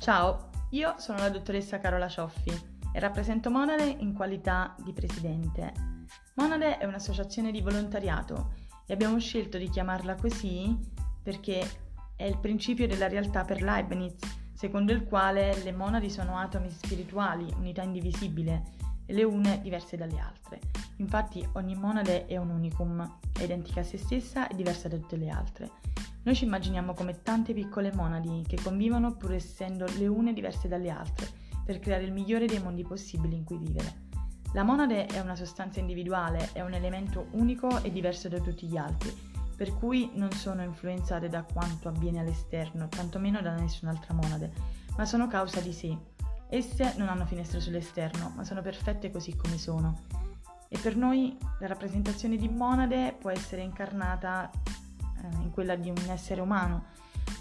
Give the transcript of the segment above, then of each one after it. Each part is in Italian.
Ciao, io sono la dottoressa Carola Cioffi e rappresento Monade in qualità di presidente. Monade è un'associazione di volontariato e abbiamo scelto di chiamarla così perché è il principio della realtà per Leibniz, secondo il quale le monadi sono atomi spirituali, unità indivisibile, e le une diverse dalle altre. Infatti ogni monade è un unicum, è identica a se stessa e diversa da tutte le altre. Noi ci immaginiamo come tante piccole monadi che convivono pur essendo le une diverse dalle altre, per creare il migliore dei mondi possibili in cui vivere. La monade è una sostanza individuale, è un elemento unico e diverso da tutti gli altri, per cui non sono influenzate da quanto avviene all'esterno, tantomeno da nessun'altra monade, ma sono causa di sé. Esse non hanno finestre sull'esterno, ma sono perfette così come sono. E per noi la rappresentazione di monade può essere incarnata in quella di un essere umano.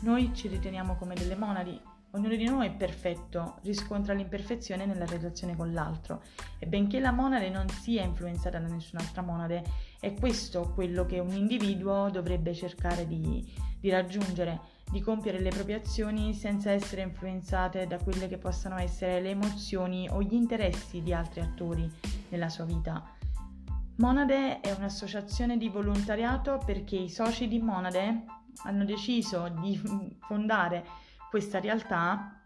Noi ci riteniamo come delle monadi, ognuno di noi è perfetto, riscontra l'imperfezione nella relazione con l'altro e benché la monade non sia influenzata da nessun'altra monade, è questo quello che un individuo dovrebbe cercare di, di raggiungere, di compiere le proprie azioni senza essere influenzate da quelle che possano essere le emozioni o gli interessi di altri attori nella sua vita. Monade è un'associazione di volontariato perché i soci di Monade hanno deciso di fondare questa realtà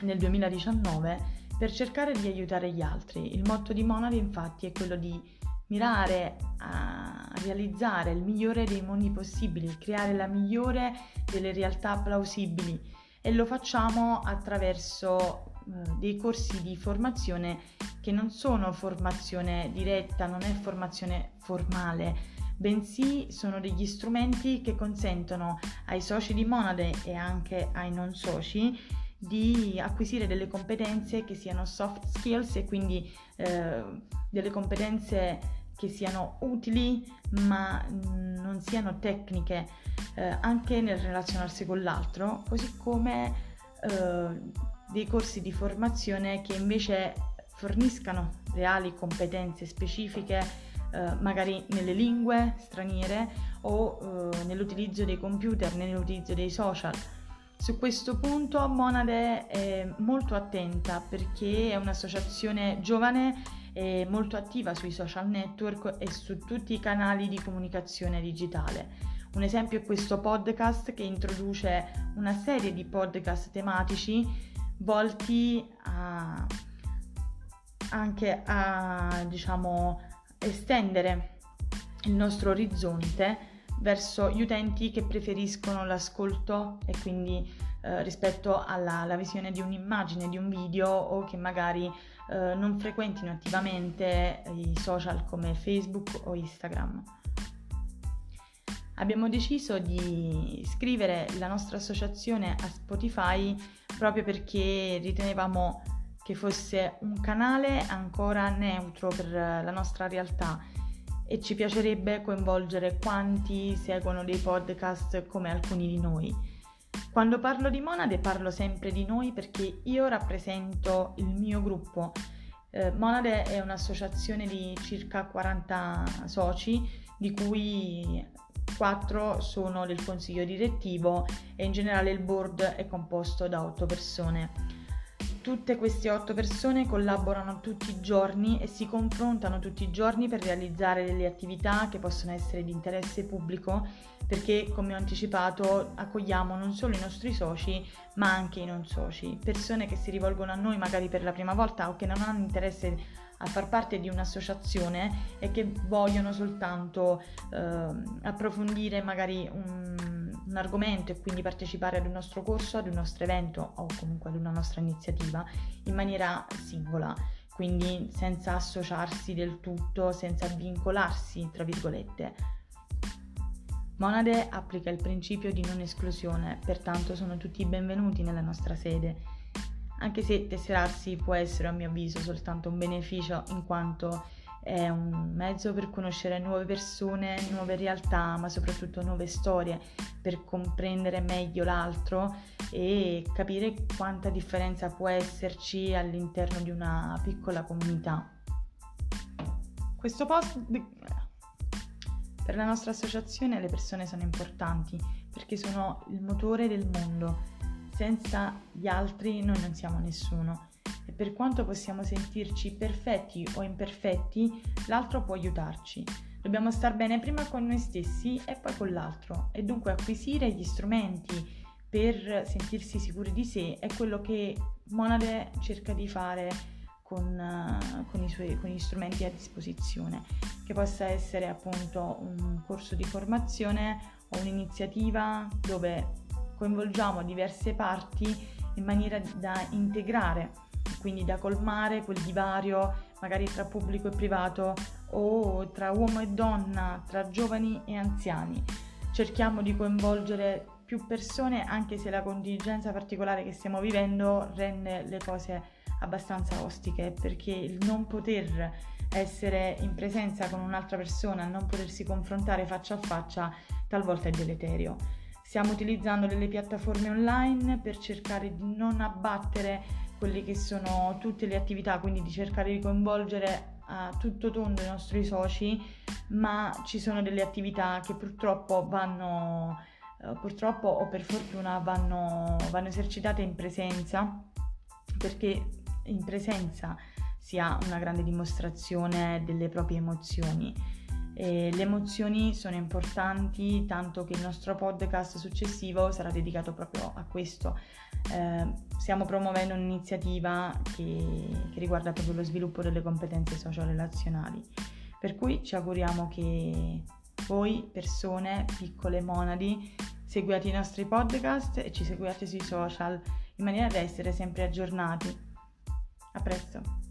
nel 2019 per cercare di aiutare gli altri. Il motto di Monade infatti è quello di mirare a realizzare il migliore dei mondi possibili, creare la migliore delle realtà plausibili e lo facciamo attraverso dei corsi di formazione che non sono formazione diretta, non è formazione formale, bensì sono degli strumenti che consentono ai soci di Monade e anche ai non soci di acquisire delle competenze che siano soft skills e quindi eh, delle competenze che siano utili ma non siano tecniche eh, anche nel relazionarsi con l'altro, così come eh, dei corsi di formazione che invece forniscano reali competenze specifiche, eh, magari nelle lingue straniere o eh, nell'utilizzo dei computer, nell'utilizzo dei social. Su questo punto Monade è molto attenta perché è un'associazione giovane e molto attiva sui social network e su tutti i canali di comunicazione digitale. Un esempio è questo podcast che introduce una serie di podcast tematici volti a, anche a diciamo, estendere il nostro orizzonte verso gli utenti che preferiscono l'ascolto e quindi eh, rispetto alla, alla, visione di un'immagine, di un video o che magari eh, non frequentino attivamente i social come Facebook o Instagram. Abbiamo deciso di iscrivere la nostra associazione a Spotify proprio perché ritenevamo che fosse un canale ancora neutro per la nostra realtà e ci piacerebbe coinvolgere quanti seguono dei podcast come alcuni di noi. Quando parlo di Monade parlo sempre di noi perché io rappresento il mio gruppo. Eh, Monade è un'associazione di circa 40 soci, di cui 4 sono del consiglio direttivo e in generale il board è composto da 8 persone. Tutte queste 8 persone collaborano tutti i giorni e si confrontano tutti i giorni per realizzare delle attività che possono essere di interesse pubblico perché come ho anticipato accogliamo non solo i nostri soci ma anche i non soci, persone che si rivolgono a noi magari per la prima volta o che non hanno interesse a far parte di un'associazione e che vogliono soltanto eh, approfondire magari un, un, argomento e quindi partecipare ad un nostro corso, ad un nostro evento o comunque ad una nostra iniziativa in maniera singola, quindi senza associarsi del tutto, senza vincolarsi, tra virgolette. Monade applica il principio di non esclusione, pertanto sono tutti benvenuti nella nostra sede anche se tesserarsi può essere a mio avviso soltanto un beneficio in quanto è un mezzo per conoscere nuove persone, nuove realtà, ma soprattutto nuove storie, per comprendere meglio l'altro e capire quanta differenza può esserci all'interno di una piccola comunità. Questo post per la nostra associazione le persone sono importanti perché sono il motore del mondo senza gli altri noi non siamo nessuno e per quanto possiamo sentirci perfetti o imperfetti, l'altro può aiutarci. Dobbiamo star bene prima con noi stessi e poi con l'altro e dunque acquisire gli strumenti per sentirsi sicuri di sé è quello che Monade cerca di fare con, con, i suoi, con gli strumenti a disposizione, che possa essere appunto un corso di formazione o un'iniziativa dove coinvolgiamo diverse parti in maniera da integrare, quindi da colmare quel divario magari tra pubblico e privato o tra uomo e donna, tra giovani e anziani. Cerchiamo di coinvolgere più persone anche se la contingenza particolare che stiamo vivendo rende le cose abbastanza ostiche perché il non poter essere in presenza con un'altra persona, non potersi confrontare faccia a faccia talvolta è deleterio. Stiamo utilizzando delle piattaforme online per cercare di non abbattere quelle che sono tutte le attività, quindi di cercare di coinvolgere a tutto tondo i nostri soci, ma ci sono delle attività che purtroppo vanno, eh, purtroppo o per fortuna vanno, vanno esercitate in presenza, perché in presenza si ha una grande dimostrazione delle proprie emozioni e le emozioni sono importanti, tanto che il nostro podcast successivo sarà dedicato proprio a questo. Eh, stiamo promuovendo un'iniziativa che, che riguarda proprio lo sviluppo delle competenze socio-relazionali. Per cui ci auguriamo che voi, persone, piccole monadi, seguiate i nostri podcast e ci seguiate sui social in maniera da essere sempre aggiornati. A presto!